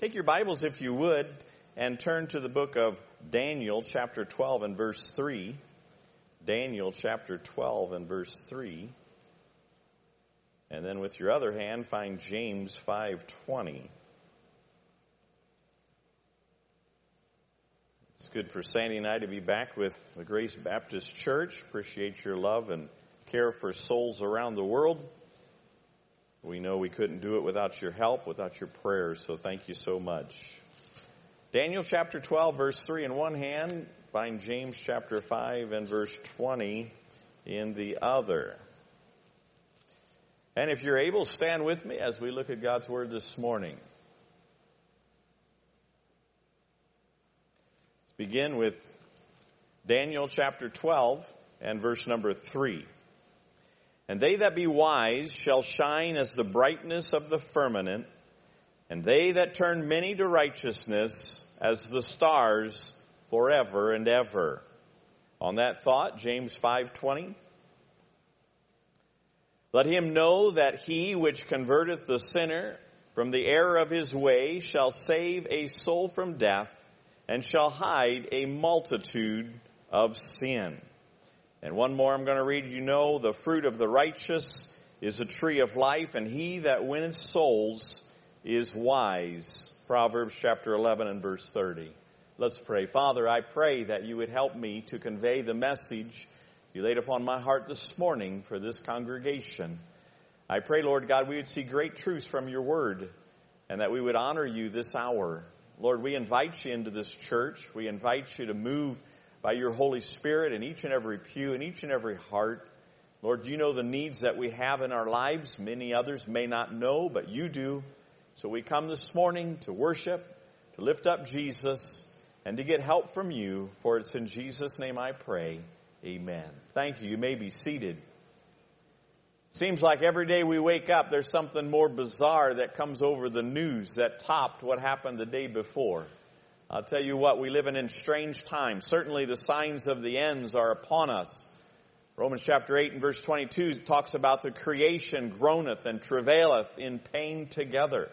Take your Bibles, if you would, and turn to the book of Daniel, chapter 12 and verse 3. Daniel, chapter 12 and verse 3. And then with your other hand, find James 5.20. It's good for Sandy and I to be back with the Grace Baptist Church. Appreciate your love and care for souls around the world. We know we couldn't do it without your help, without your prayers, so thank you so much. Daniel chapter 12 verse 3 in one hand, find James chapter 5 and verse 20 in the other. And if you're able, stand with me as we look at God's Word this morning. Let's begin with Daniel chapter 12 and verse number 3. And they that be wise shall shine as the brightness of the firmament, and they that turn many to righteousness as the stars forever and ever. On that thought, James 5:20 Let him know that he which converteth the sinner from the error of his way shall save a soul from death and shall hide a multitude of sin. And one more I'm going to read. You know, the fruit of the righteous is a tree of life, and he that winneth souls is wise. Proverbs chapter 11 and verse 30. Let's pray. Father, I pray that you would help me to convey the message you laid upon my heart this morning for this congregation. I pray, Lord God, we would see great truths from your word and that we would honor you this hour. Lord, we invite you into this church. We invite you to move by your Holy Spirit in each and every pew, in each and every heart. Lord, you know the needs that we have in our lives. Many others may not know, but you do. So we come this morning to worship, to lift up Jesus, and to get help from you. For it's in Jesus' name I pray. Amen. Thank you. You may be seated. Seems like every day we wake up, there's something more bizarre that comes over the news that topped what happened the day before. I'll tell you what, we live in in strange times. Certainly the signs of the ends are upon us. Romans chapter 8 and verse 22 talks about the creation groaneth and travaileth in pain together.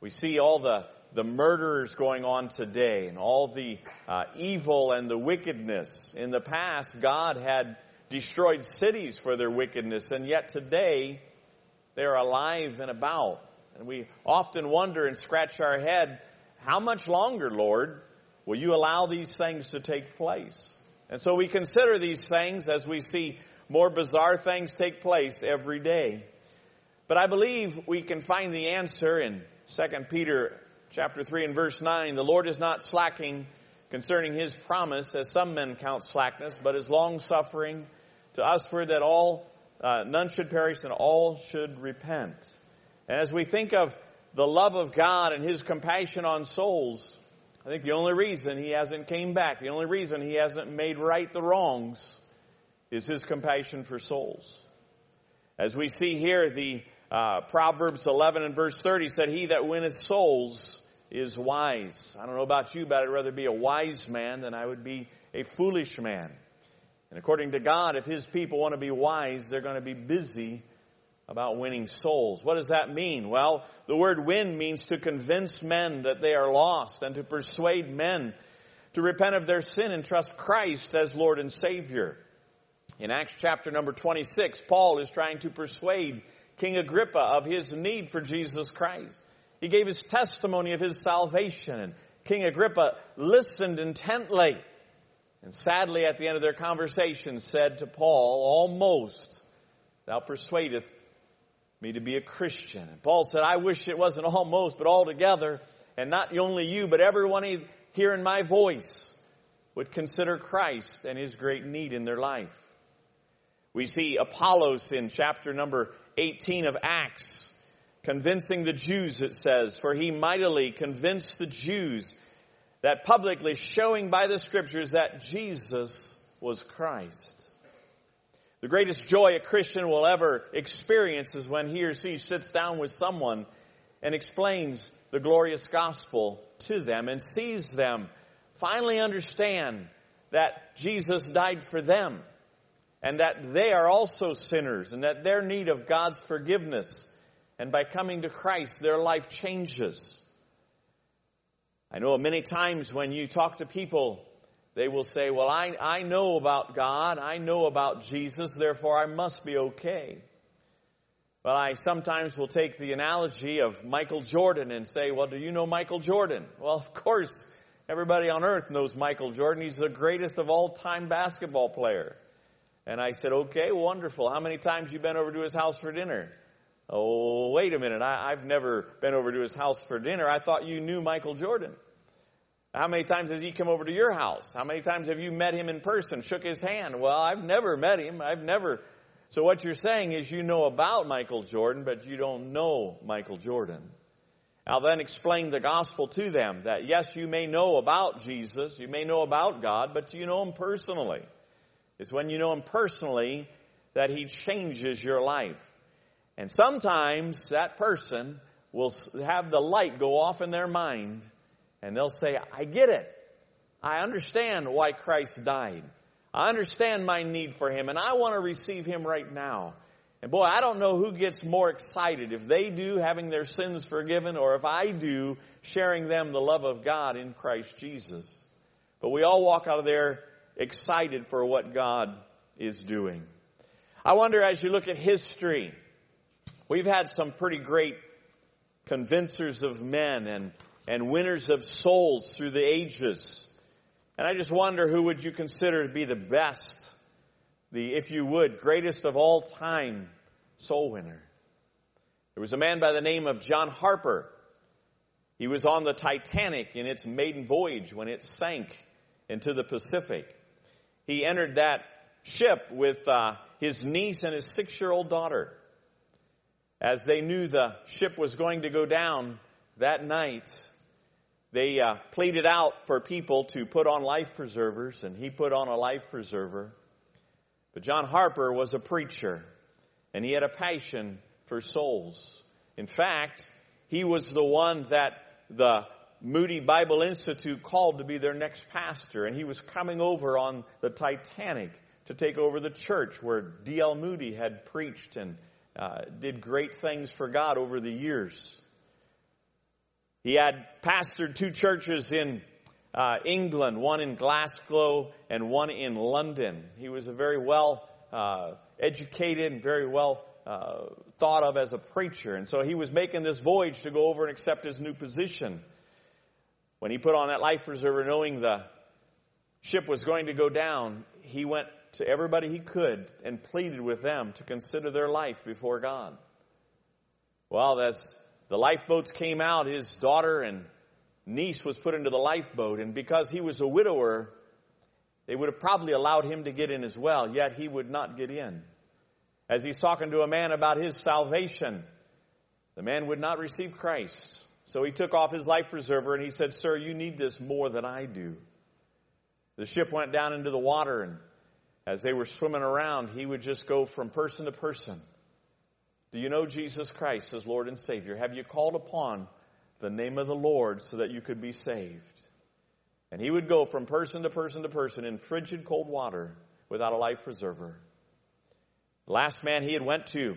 We see all the, the murders going on today and all the uh, evil and the wickedness. In the past, God had destroyed cities for their wickedness, and yet today they're alive and about. And we often wonder and scratch our head how much longer, Lord, will you allow these things to take place? And so we consider these things as we see more bizarre things take place every day. But I believe we can find the answer in 2 Peter chapter 3 and verse 9. The Lord is not slacking concerning his promise as some men count slackness, but is long suffering to us for that all, uh, none should perish and all should repent. And as we think of the love of God and His compassion on souls, I think the only reason He hasn't came back, the only reason He hasn't made right the wrongs is His compassion for souls. As we see here, the uh, Proverbs 11 and verse 30 said, He that winneth souls is wise. I don't know about you, but I'd rather be a wise man than I would be a foolish man. And according to God, if His people want to be wise, they're going to be busy about winning souls. What does that mean? Well, the word win means to convince men that they are lost and to persuade men to repent of their sin and trust Christ as Lord and Savior. In Acts chapter number 26, Paul is trying to persuade King Agrippa of his need for Jesus Christ. He gave his testimony of his salvation and King Agrippa listened intently and sadly at the end of their conversation said to Paul, almost thou persuadest me to be a Christian. And Paul said, I wish it wasn't almost, but altogether, and not only you, but everyone hearing my voice would consider Christ and his great need in their life. We see Apollos in chapter number 18 of Acts convincing the Jews, it says, for he mightily convinced the Jews that publicly showing by the scriptures that Jesus was Christ. The greatest joy a Christian will ever experience is when he or she sits down with someone and explains the glorious gospel to them and sees them finally understand that Jesus died for them and that they are also sinners and that their need of God's forgiveness and by coming to Christ their life changes. I know many times when you talk to people, they will say, well, I, I know about God. I know about Jesus. Therefore, I must be okay. But I sometimes will take the analogy of Michael Jordan and say, well, do you know Michael Jordan? Well, of course, everybody on earth knows Michael Jordan. He's the greatest of all time basketball player. And I said, okay, wonderful. How many times you been over to his house for dinner? Oh, wait a minute. I, have never been over to his house for dinner. I thought you knew Michael Jordan. How many times has he come over to your house? How many times have you met him in person, shook his hand? Well, I've never met him. I've never. So what you're saying is you know about Michael Jordan, but you don't know Michael Jordan. I'll then explain the gospel to them that yes, you may know about Jesus, you may know about God, but you know him personally. It's when you know him personally that he changes your life. And sometimes that person will have the light go off in their mind and they'll say, I get it. I understand why Christ died. I understand my need for Him and I want to receive Him right now. And boy, I don't know who gets more excited if they do having their sins forgiven or if I do sharing them the love of God in Christ Jesus. But we all walk out of there excited for what God is doing. I wonder as you look at history, We've had some pretty great convincers of men and, and winners of souls through the ages. And I just wonder who would you consider to be the best, the, if you would, greatest of all time soul winner? There was a man by the name of John Harper. He was on the Titanic in its maiden voyage when it sank into the Pacific. He entered that ship with uh, his niece and his six-year-old daughter as they knew the ship was going to go down that night, they uh, pleaded out for people to put on life preservers, and he put on a life preserver. But John Harper was a preacher, and he had a passion for souls. In fact, he was the one that the Moody Bible Institute called to be their next pastor, and he was coming over on the Titanic to take over the church where D.L. Moody had preached and uh, did great things for God over the years. He had pastored two churches in uh, England, one in Glasgow and one in London. He was a very well uh, educated and very well uh, thought of as a preacher. And so he was making this voyage to go over and accept his new position. When he put on that life preserver, knowing the ship was going to go down, he went to everybody he could and pleaded with them to consider their life before God. Well, as the lifeboats came out, his daughter and niece was put into the lifeboat, and because he was a widower, they would have probably allowed him to get in as well, yet he would not get in. As he's talking to a man about his salvation, the man would not receive Christ. So he took off his life preserver and he said, Sir, you need this more than I do. The ship went down into the water and as they were swimming around, he would just go from person to person. Do you know Jesus Christ as Lord and Savior? Have you called upon the name of the Lord so that you could be saved? And he would go from person to person to person in frigid cold water without a life preserver. The last man he had went to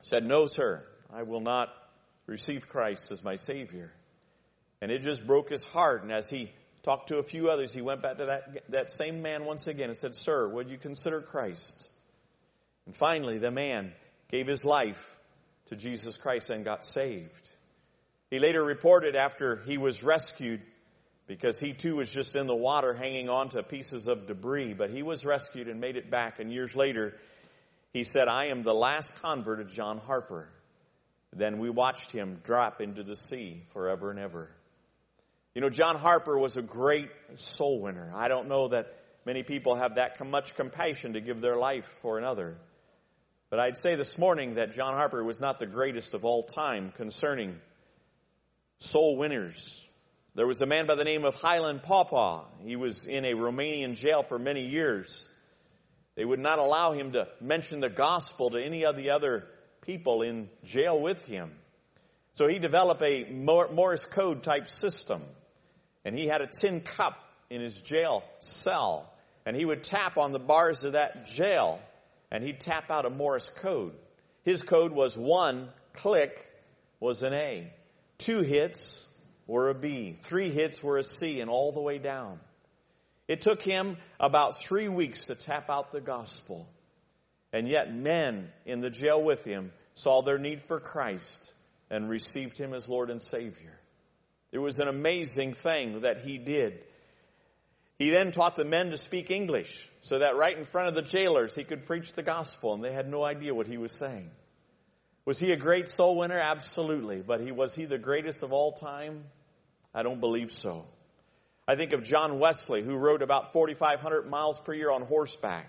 said, no sir, I will not receive Christ as my Savior. And it just broke his heart. And as he talked to a few others. He went back to that, that same man once again and said, Sir, would you consider Christ? And finally, the man gave his life to Jesus Christ and got saved. He later reported after he was rescued, because he too was just in the water hanging on to pieces of debris, but he was rescued and made it back. And years later, he said, I am the last convert of John Harper. Then we watched him drop into the sea forever and ever. You know, John Harper was a great soul winner. I don't know that many people have that much compassion to give their life for another. But I'd say this morning that John Harper was not the greatest of all time concerning soul winners. There was a man by the name of Haralan Popov. He was in a Romanian jail for many years. They would not allow him to mention the gospel to any of the other people in jail with him. So he developed a Morse code type system and he had a tin cup in his jail cell and he would tap on the bars of that jail and he'd tap out a Morse code. His code was one click was an A. Two hits were a B. Three hits were a C and all the way down. It took him about three weeks to tap out the gospel. And yet men in the jail with him saw their need for Christ and received him as Lord and Savior. It was an amazing thing that he did. He then taught the men to speak English so that right in front of the jailers he could preach the gospel and they had no idea what he was saying. Was he a great soul winner? Absolutely. But he was he the greatest of all time? I don't believe so. I think of John Wesley who rode about 4,500 miles per year on horseback.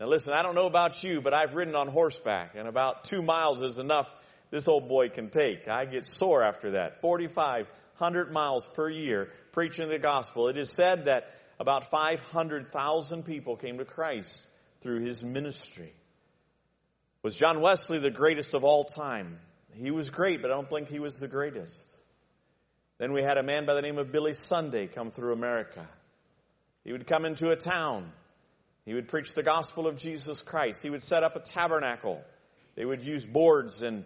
Now listen, I don't know about you, but I've ridden on horseback and about two miles is enough this old boy can take. I get sore after that. 4,500 miles per year preaching the gospel. It is said that about 500,000 people came to Christ through his ministry. Was John Wesley the greatest of all time? He was great, but I don't think he was the greatest. Then we had a man by the name of Billy Sunday come through America. He would come into a town. He would preach the gospel of Jesus Christ. He would set up a tabernacle. They would use boards and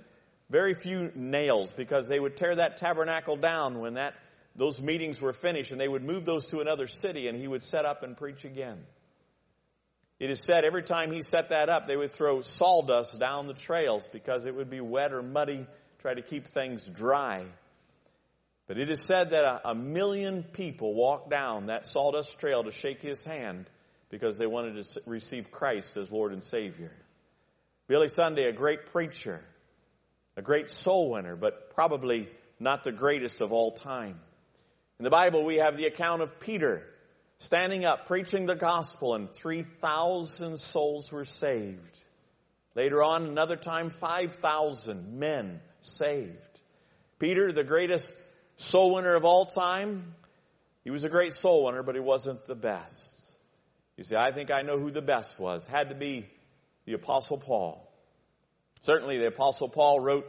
very few nails because they would tear that tabernacle down when that those meetings were finished and they would move those to another city and he would set up and preach again. It is said every time he set that up, they would throw sawdust down the trails because it would be wet or muddy, try to keep things dry. But it is said that a, a million people walked down that sawdust trail to shake his hand because they wanted to receive Christ as Lord and Savior. Billy Sunday, a great preacher, a great soul winner, but probably not the greatest of all time. In the Bible, we have the account of Peter standing up, preaching the gospel, and 3,000 souls were saved. Later on, another time, 5,000 men saved. Peter, the greatest soul winner of all time, he was a great soul winner, but he wasn't the best. You see, I think I know who the best was. Had to be the Apostle Paul. Certainly, the Apostle Paul wrote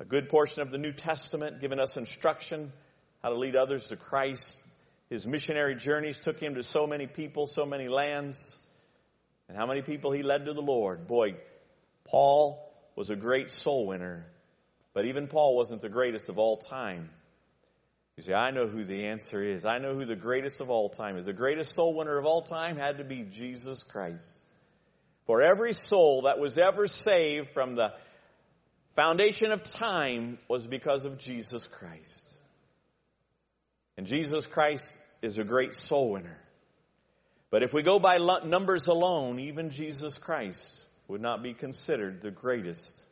a good portion of the New Testament, giving us instruction how to lead others to Christ. His missionary journeys took him to so many people, so many lands, and how many people he led to the Lord. Boy, Paul was a great soul winner, but even Paul wasn't the greatest of all time. You see, I know who the answer is. I know who the greatest of all time is. The greatest soul winner of all time had to be Jesus Christ. For every soul that was ever saved from the foundation of time was because of Jesus Christ. And Jesus Christ is a great soul winner. But if we go by numbers alone, even Jesus Christ would not be considered the greatest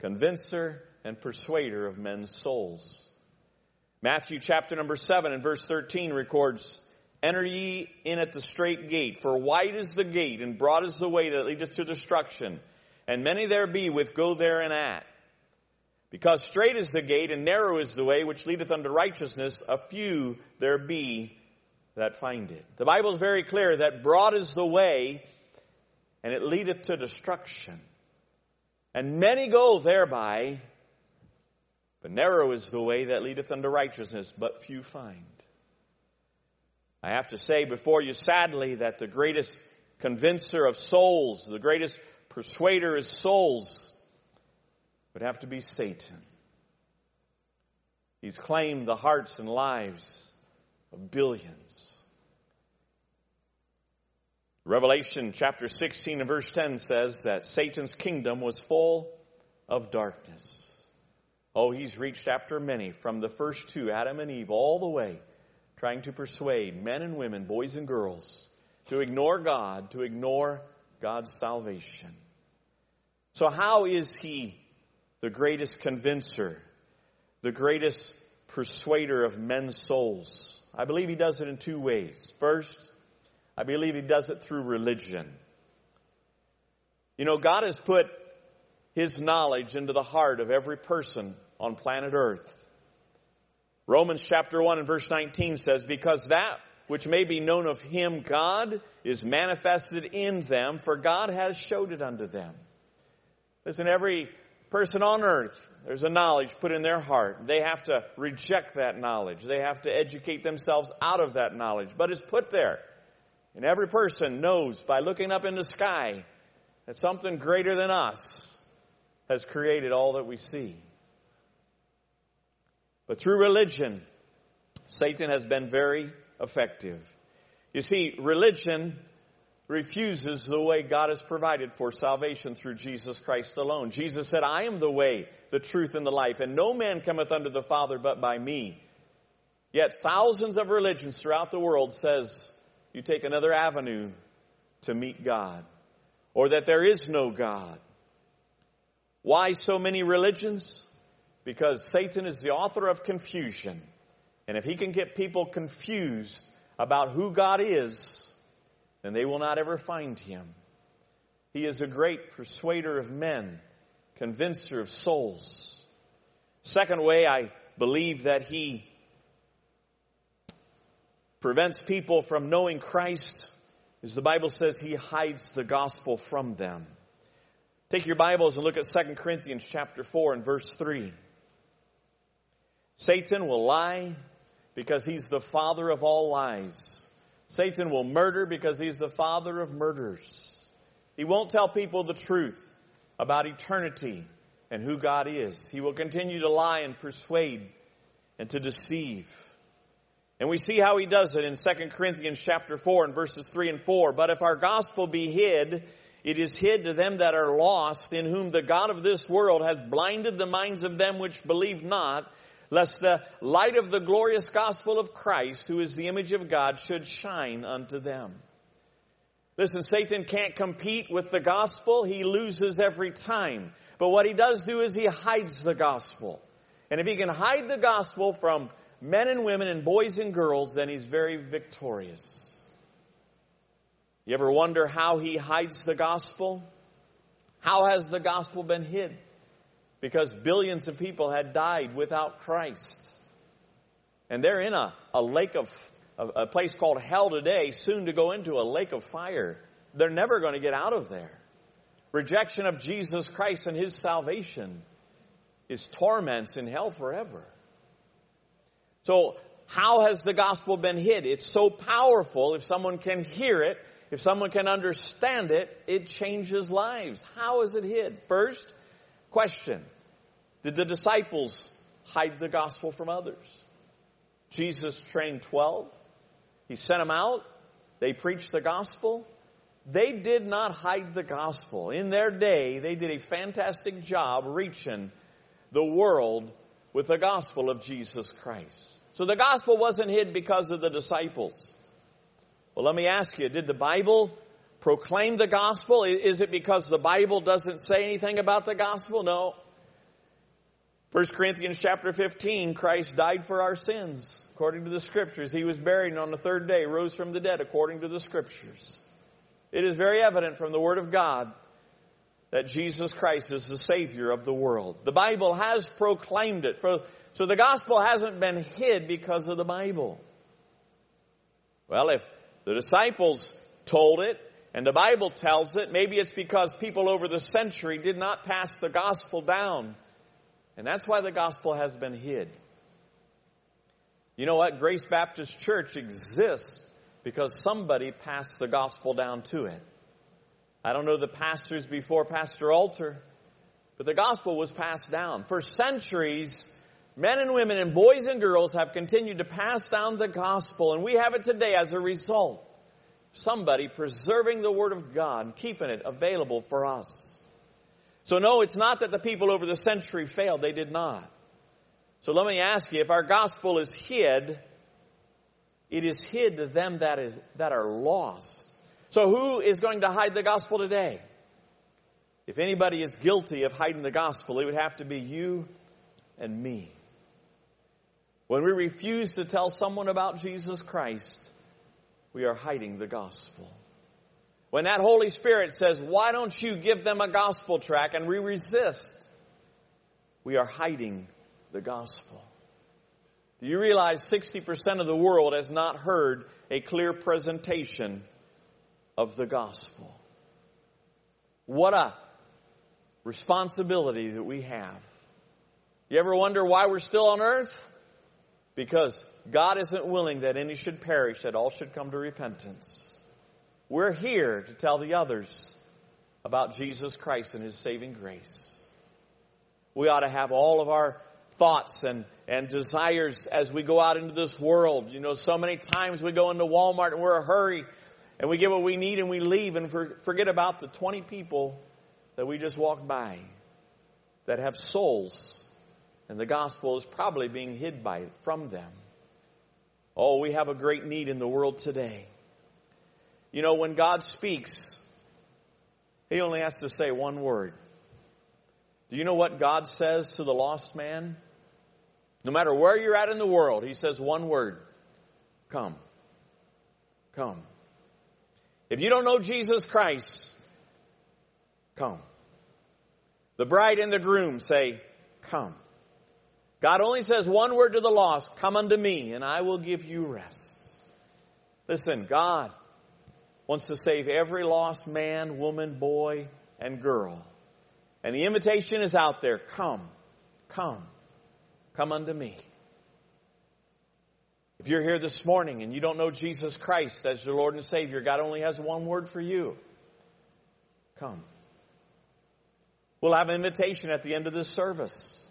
convincer and persuader of men's souls. Matthew chapter number 7 and verse 13 records, Enter ye in at the straight gate, for wide is the gate, and broad is the way that leadeth to destruction, and many there be which go therein at. Because straight is the gate, and narrow is the way which leadeth unto righteousness, a few there be that find it. The Bible is very clear that broad is the way, and it leadeth to destruction. And many go thereby, but narrow is the way that leadeth unto righteousness, but few find. I have to say before you sadly that the greatest convincer of souls, the greatest persuader of souls would have to be Satan. He's claimed the hearts and lives of billions. Revelation chapter 16 and verse 10 says that Satan's kingdom was full of darkness. Oh, he's reached after many from the first two, Adam and Eve, all the way trying to persuade men and women, boys and girls, to ignore God, to ignore God's salvation. So how is he the greatest convincer, the greatest persuader of men's souls? I believe he does it in two ways. First, I believe he does it through religion. You know, God has put his knowledge into the heart of every person on planet earth. Romans chapter 1 and verse 19 says, Because that which may be known of him, God, is manifested in them, for God has showed it unto them. Listen, every person on earth, there's a knowledge put in their heart. They have to reject that knowledge. They have to educate themselves out of that knowledge. But it's put there. And every person knows by looking up in the sky that something greater than us has created all that we see. But through religion, Satan has been very effective. You see, religion refuses the way God has provided for salvation through Jesus Christ alone. Jesus said, I am the way, the truth, and the life, and no man cometh unto the Father but by me. Yet thousands of religions throughout the world says you take another avenue to meet God, or that there is no God. Why so many religions? Because Satan is the author of confusion. And if he can get people confused about who God is, then they will not ever find him. He is a great persuader of men, convincer of souls. Second way, I believe that he prevents people from knowing Christ is the Bible says he hides the gospel from them. Take your Bibles and look at 2 Corinthians chapter 4 and verse 3. Satan will lie because he's the father of all lies. Satan will murder because he's the father of murders. He won't tell people the truth about eternity and who God is. He will continue to lie and persuade and to deceive. And we see how he does it in 2 Corinthians chapter 4 and verses 3 and 4. But if our gospel be hid, it is hid to them that are lost, in whom the God of this world hath blinded the minds of them which believe not, lest the light of the glorious gospel of Christ, who is the image of God, should shine unto them. Listen, Satan can't compete with the gospel. He loses every time. But what he does do is he hides the gospel. And if he can hide the gospel from men and women and boys and girls, then he's very victorious. You ever wonder how he hides the gospel? How has the gospel been hid? Because billions of people had died without Christ. And they're in a, a lake of, a, a place called hell today, soon to go into a lake of fire. They're never going to get out of there. Rejection of Jesus Christ and His salvation is torments in hell forever. So, how has the gospel been hid? It's so powerful. If someone can hear it, if someone can understand it, it changes lives. How is it hid? First, question. Did the disciples hide the gospel from others? Jesus trained 12. He sent them out. They preached the gospel. They did not hide the gospel. In their day, they did a fantastic job reaching the world with the gospel of Jesus Christ. So the gospel wasn't hid because of the disciples. Well, let me ask you, did the Bible proclaim the gospel? Is it because the Bible doesn't say anything about the gospel? No. 1 Corinthians chapter 15, Christ died for our sins according to the scriptures. He was buried and on the third day rose from the dead according to the scriptures. It is very evident from the word of God that Jesus Christ is the savior of the world. The Bible has proclaimed it. So the gospel hasn't been hid because of the Bible. Well, if the disciples told it, and the Bible tells it. Maybe it's because people over the century did not pass the gospel down. And that's why the gospel has been hid. You know what? Grace Baptist Church exists because somebody passed the gospel down to it. I don't know the pastors before Pastor Alter, but the gospel was passed down. For centuries, Men and women and boys and girls have continued to pass down the gospel and we have it today as a result. Somebody preserving the Word of God keeping it available for us. So no, it's not that the people over the century failed. They did not. So let me ask you, if our gospel is hid, it is hid to them that is, that are lost. So who is going to hide the gospel today? If anybody is guilty of hiding the gospel, it would have to be you and me. When we refuse to tell someone about Jesus Christ, we are hiding the gospel. When that Holy Spirit says, why don't you give them a gospel track and we resist, we are hiding the gospel. Do you realize 60% of the world has not heard a clear presentation of the gospel? What a responsibility that we have. You ever wonder why we're still on earth? Because God isn't willing that any should perish, that all should come to repentance. We're here to tell the others about Jesus Christ and His saving grace. We ought to have all of our thoughts and, and desires as we go out into this world. You know, so many times we go into Walmart and we're in a hurry and we get what we need and we leave and forget about the 20 people that we just walked by that have souls and the gospel is probably being hid by from them. Oh, we have a great need in the world today. You know, when God speaks, He only has to say one word. Do you know what God says to the lost man? No matter where you're at in the world, He says one word. Come. Come. If you don't know Jesus Christ, come. The bride and the groom say, come. God only says one word to the lost, come unto me and I will give you rest. Listen, God wants to save every lost man, woman, boy, and girl. And the invitation is out there. Come, come, come unto me. If you're here this morning and you don't know Jesus Christ as your Lord and Savior, God only has one word for you. Come. We'll have an invitation at the end of this service.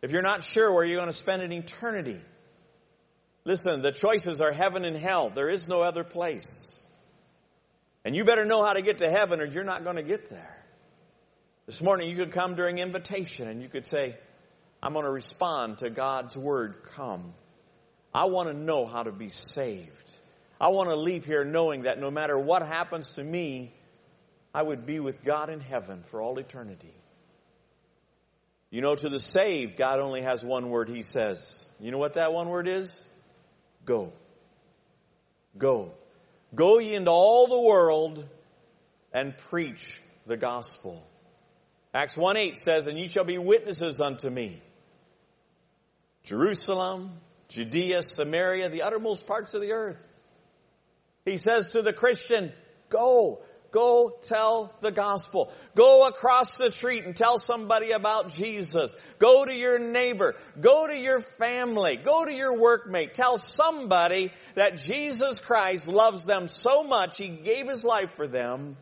If you're not sure where you're going to spend an eternity, listen, the choices are heaven and hell. There is no other place. And you better know how to get to heaven or you're not going to get there. This morning you could come during invitation and you could say, I'm going to respond to God's word, come. I want to know how to be saved. I want to leave here knowing that no matter what happens to me, I would be with God in heaven for all eternity. You know, to the saved, God only has one word He says. You know what that one word is? Go. Go. Go ye into all the world and preach the gospel. Acts 1 8 says, And ye shall be witnesses unto me. Jerusalem, Judea, Samaria, the uttermost parts of the earth. He says to the Christian, Go. Go tell the gospel. Go across the street and tell somebody about Jesus. Go to your neighbor. Go to your family. Go to your workmate. Tell somebody that Jesus Christ loves them so much, He gave His life for them.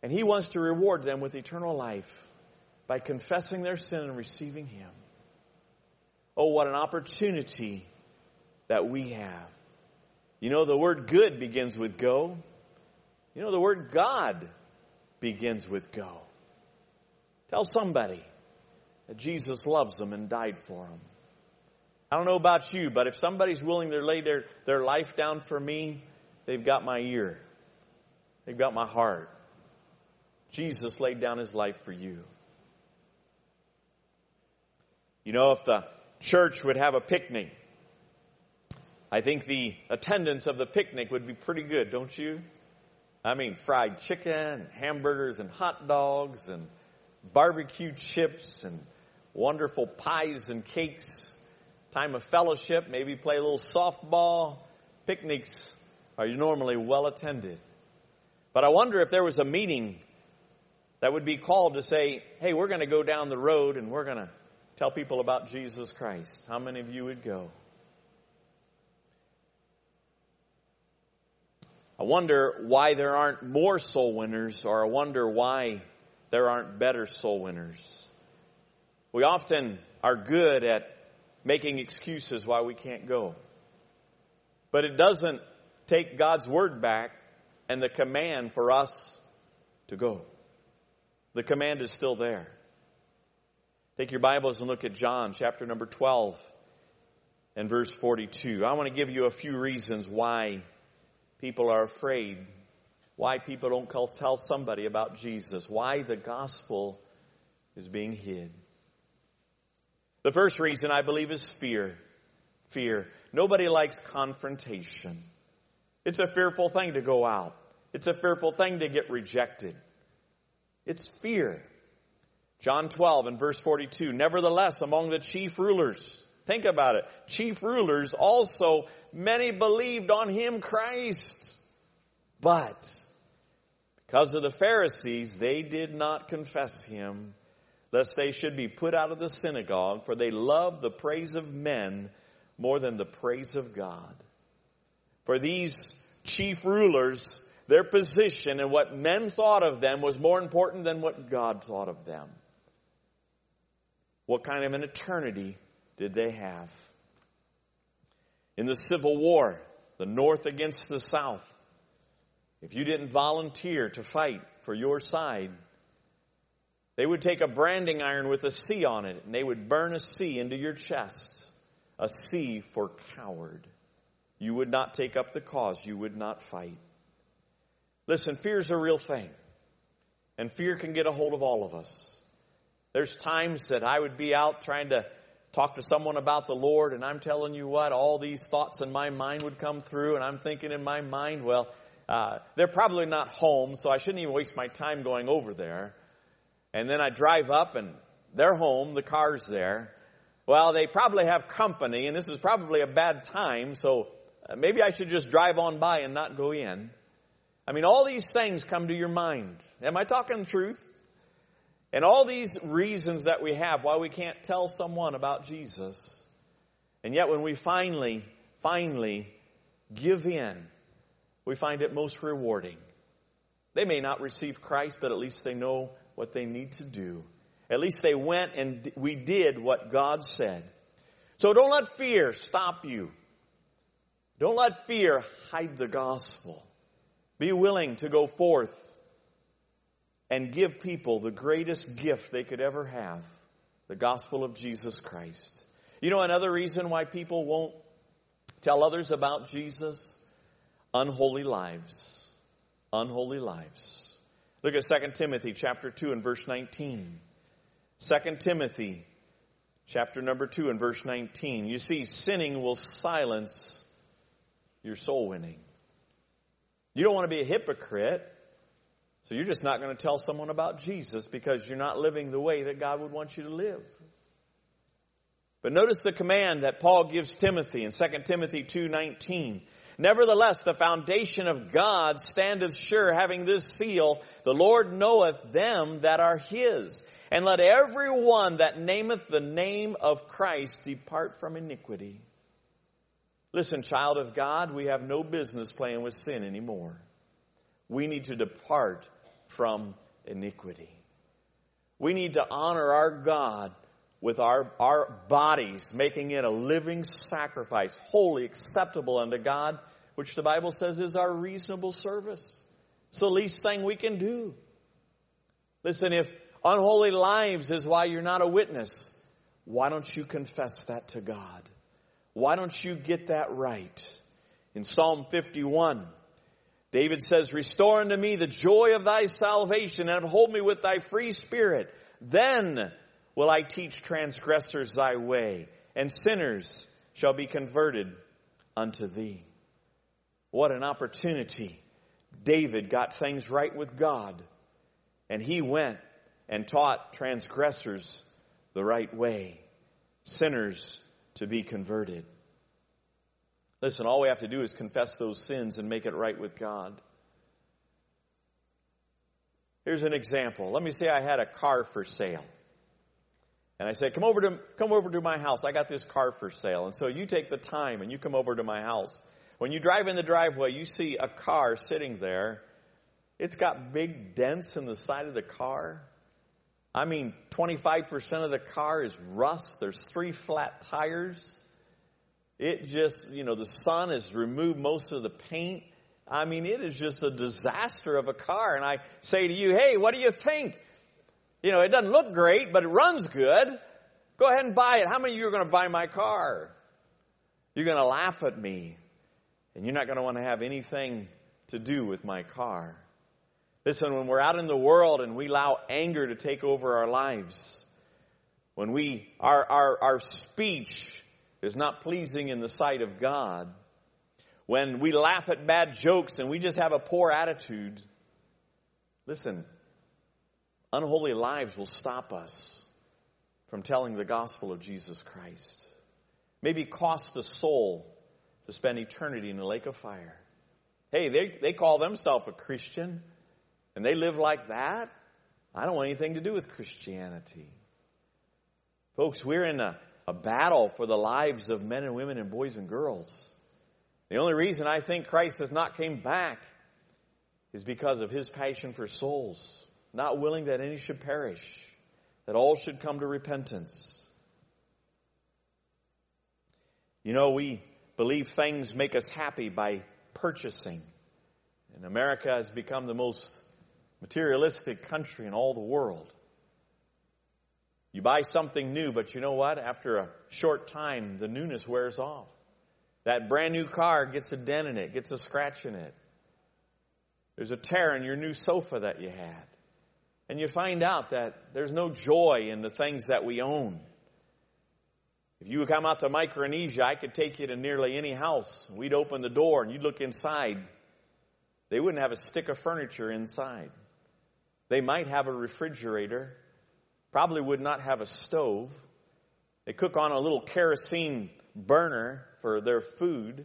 And He wants to reward them with eternal life by confessing their sin and receiving Him. Oh, what an opportunity that we have. You know, the word good begins with go. You know, the word God begins with go. Tell somebody that Jesus loves them and died for them. I don't know about you, but if somebody's willing to lay their, their life down for me, they've got my ear. They've got my heart. Jesus laid down his life for you. You know, if the church would have a picnic, I think the attendance of the picnic would be pretty good, don't you? I mean, fried chicken, and hamburgers, and hot dogs, and barbecue chips, and wonderful pies and cakes. Time of fellowship, maybe play a little softball. Picnics are normally well attended. But I wonder if there was a meeting that would be called to say, hey, we're going to go down the road and we're going to tell people about Jesus Christ. How many of you would go? I wonder why there aren't more soul winners, or I wonder why there aren't better soul winners. We often are good at making excuses why we can't go. But it doesn't take God's word back and the command for us to go. The command is still there. Take your Bibles and look at John chapter number 12 and verse 42. I want to give you a few reasons why people are afraid, why people don't tell somebody about Jesus, why the gospel is being hid. The first reason I believe is fear. Fear. Nobody likes confrontation. It's a fearful thing to go out. It's a fearful thing to get rejected. It's fear. John 12 and verse 42, nevertheless among the chief rulers, think about it, chief rulers also many believed on him, Christ. But because of the Pharisees, they did not confess him, lest they should be put out of the synagogue, for they loved the praise of men more than the praise of God. For these chief rulers, their position and what men thought of them was more important than what God thought of them. What kind of an eternity did they have? In the Civil War, the North against the South, if you didn't volunteer to fight for your side, they would take a branding iron with a C on it and they would burn a C into your chest. A C for coward. You would not take up the cause. You would not fight. Listen, fear is a real thing. And fear can get a hold of all of us. There's times that I would be out trying to talk to someone about the Lord and I'm telling you what, all these thoughts in my mind would come through and I'm thinking in my mind, well, uh, they're probably not home, so I shouldn't even waste my time going over there. And then I drive up and they're home, the car's there. Well, they probably have company and this is probably a bad time, so uh, maybe I should just drive on by and not go in. I mean, all these things come to your mind. Am I talking truth? And all these reasons that we have why we can't tell someone about Jesus. And yet when we finally, finally give in, we find it most rewarding. They may not receive Christ, but at least they know what they need to do. At least they went and we did what God said. So don't let fear stop you. Don't let fear hide the gospel. Be willing to go forth and give people the greatest gift they could ever have the gospel of Jesus Christ. You know another reason why people won't tell others about Jesus? Unholy lives. Unholy lives. Look at 2 Timothy chapter 2 and verse 19. 2 Timothy chapter number 2 and verse 19. You see, sinning will silence your soul winning. You don't want to be a hypocrite. So you're just not going to tell someone about Jesus because you're not living the way that God would want you to live. But notice the command that Paul gives Timothy in 2 Timothy 2:19. Nevertheless, the foundation of God standeth sure, having this seal, the Lord knoweth them that are his. And let every one that nameth the name of Christ depart from iniquity. Listen, child of God, we have no business playing with sin anymore. We need to depart from iniquity. We need to honor our God with our, our bodies, making it a living sacrifice, wholly acceptable unto God, which the Bible says is our reasonable service. It's the least thing we can do. Listen, if unholy lives is why you're not a witness, why don't you confess that to God? Why don't you get that right? In Psalm 51, David says, Restore unto me the joy of thy salvation and uphold me with thy free spirit. Then will I teach transgressors thy way, and sinners shall be converted unto thee. What an opportunity. David got things right with God, and he went and taught transgressors the right way, sinners to be converted. Listen, all we have to do is confess those sins and make it right with God. Here's an example. Let me say I had a car for sale. And I said, come over to, come over to my house. I got this car for sale. And so you take the time and you come over to my house. When you drive in the driveway, you see a car sitting there. It's got big dents in the side of the car. I mean, 25% of the car is rust. There's three flat tires. It just, you know, the sun has removed most of the paint. I mean, it is just a disaster of a car. And I say to you, hey, what do you think? You know, it doesn't look great, but it runs good. Go ahead and buy it. How many of you are going to buy my car? You're going to laugh at me. And you're not going to want to have anything to do with my car. Listen, when we're out in the world and we allow anger to take over our lives, when we, our, our, our speech is not pleasing in the sight of God, when we laugh at bad jokes and we just have a poor attitude, listen, unholy lives will stop us from telling the gospel of Jesus Christ. Maybe cost a soul to spend eternity in the lake of fire. Hey, they, they call themselves a Christian and they live like that. I don't want anything to do with Christianity. Folks, we're in a a battle for the lives of men and women and boys and girls. The only reason I think Christ has not came back is because of his passion for souls, not willing that any should perish, that all should come to repentance. You know, we believe things make us happy by purchasing. And America has become the most materialistic country in all the world. You buy something new, but you know what? After a short time, the newness wears off. That brand new car gets a dent in it, gets a scratch in it. There's a tear in your new sofa that you had. And you find out that there's no joy in the things that we own. If you would come out to Micronesia, I could take you to nearly any house. We'd open the door and you'd look inside. They wouldn't have a stick of furniture inside. They might have a refrigerator, probably would not have a stove. They cook on a little kerosene burner for their food.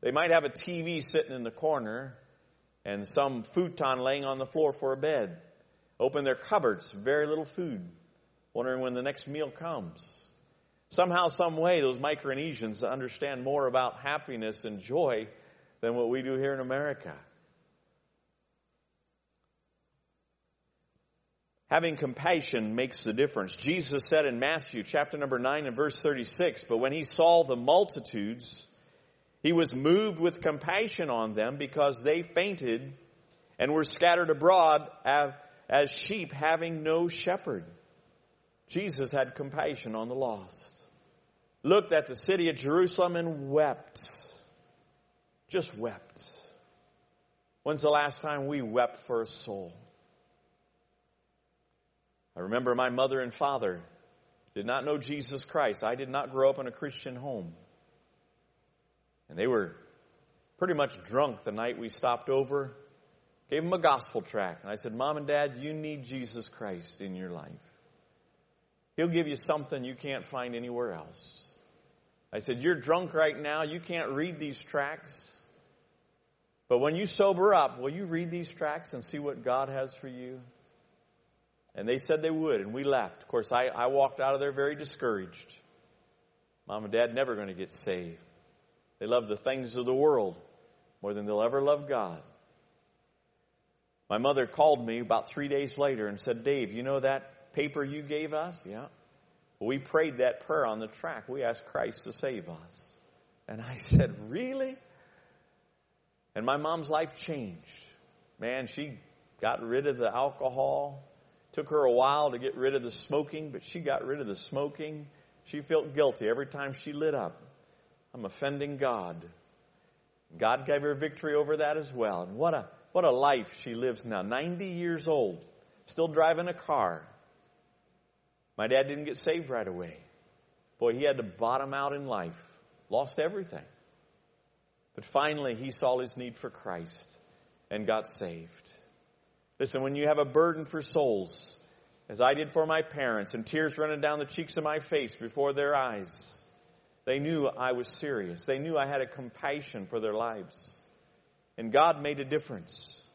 They might have a TV sitting in the corner and some futon laying on the floor for a bed. Open their cupboards, very little food, wondering when the next meal comes. Somehow, some way, those Micronesians understand more about happiness and joy than what we do here in America. Having compassion makes the difference. Jesus said in Matthew chapter number 9 and verse 36, but when he saw the multitudes, he was moved with compassion on them because they fainted and were scattered abroad as sheep having no shepherd. Jesus had compassion on the lost. Looked at the city of Jerusalem and wept. Just wept. When's the last time we wept for a soul? I remember my mother and father did not know Jesus Christ. I did not grow up in a Christian home. And they were pretty much drunk the night we stopped over. Gave them a gospel tract. And I said, Mom and Dad, you need Jesus Christ in your life. He'll give you something you can't find anywhere else. I said, You're drunk right now. You can't read these tracts. But when you sober up, will you read these tracts and see what God has for you? And they said they would, and we left. Of course, I, I walked out of there very discouraged. Mom and Dad never going to get saved. They love the things of the world more than they'll ever love God. My mother called me about three days later and said, Dave, you know that paper you gave us? Yeah. We prayed that prayer on the track. We asked Christ to save us. And I said, Really? And my mom's life changed. Man, she got rid of the alcohol. Took her a while to get rid of the smoking, but she got rid of the smoking. She felt guilty every time she lit up. I'm offending God. God gave her victory over that as well. And what a, what a life she lives now. 90 years old. Still driving a car. My dad didn't get saved right away. Boy, he had to bottom out in life. Lost everything. But finally, he saw his need for Christ and got saved. Listen, when you have a burden for souls, as I did for my parents, and tears running down the cheeks of my face before their eyes, they knew I was serious. They knew I had a compassion for their lives. And God made a difference.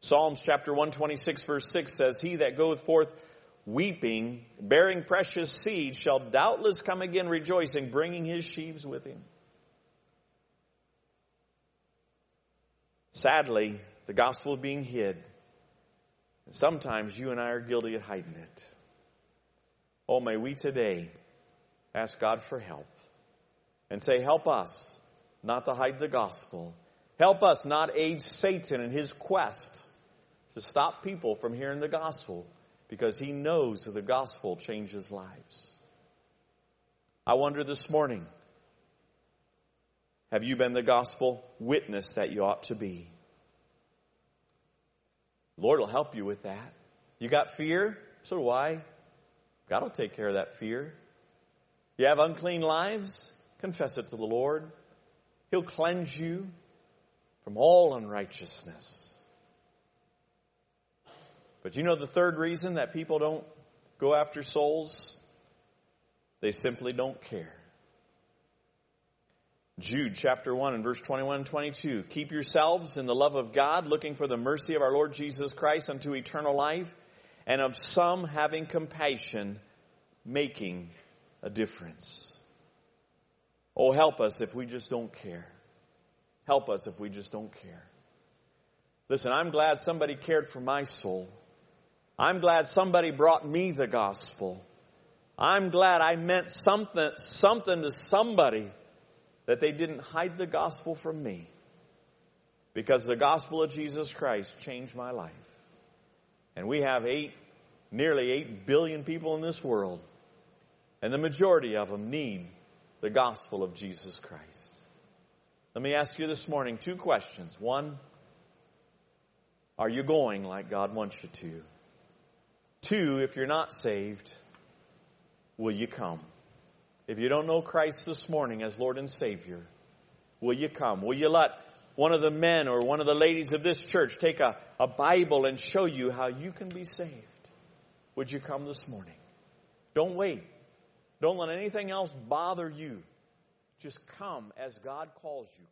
Psalms chapter 126 verse 6 says, He that goeth forth weeping, bearing precious seed, shall doubtless come again rejoicing, bringing his sheaves with him. Sadly, the gospel being hid. And sometimes you and I are guilty of hiding it. Oh, may we today ask God for help and say, help us not to hide the gospel. Help us not aid Satan in his quest to stop people from hearing the gospel because he knows that the gospel changes lives. I wonder this morning, have you been the gospel witness that you ought to be? Lord will help you with that. You got fear? So do I. God will take care of that fear. You have unclean lives? Confess it to the Lord. He'll cleanse you from all unrighteousness. But you know the third reason that people don't go after souls? They simply don't care. Jude chapter 1 and verse 21 and 22. Keep yourselves in the love of God, looking for the mercy of our Lord Jesus Christ unto eternal life, and of some having compassion, making a difference. Oh, help us if we just don't care. Help us if we just don't care. Listen, I'm glad somebody cared for my soul. I'm glad somebody brought me the gospel. I'm glad I meant something, something to somebody that they didn't hide the gospel from me. Because the gospel of Jesus Christ changed my life. And we have eight, nearly eight billion people in this world. And the majority of them need the gospel of Jesus Christ. Let me ask you this morning two questions. One, are you going like God wants you to? Two, if you're not saved, will you come? If you don't know Christ this morning as Lord and Savior, will you come? Will you let one of the men or one of the ladies of this church take a, a Bible and show you how you can be saved? Would you come this morning? Don't wait. Don't let anything else bother you. Just come as God calls you.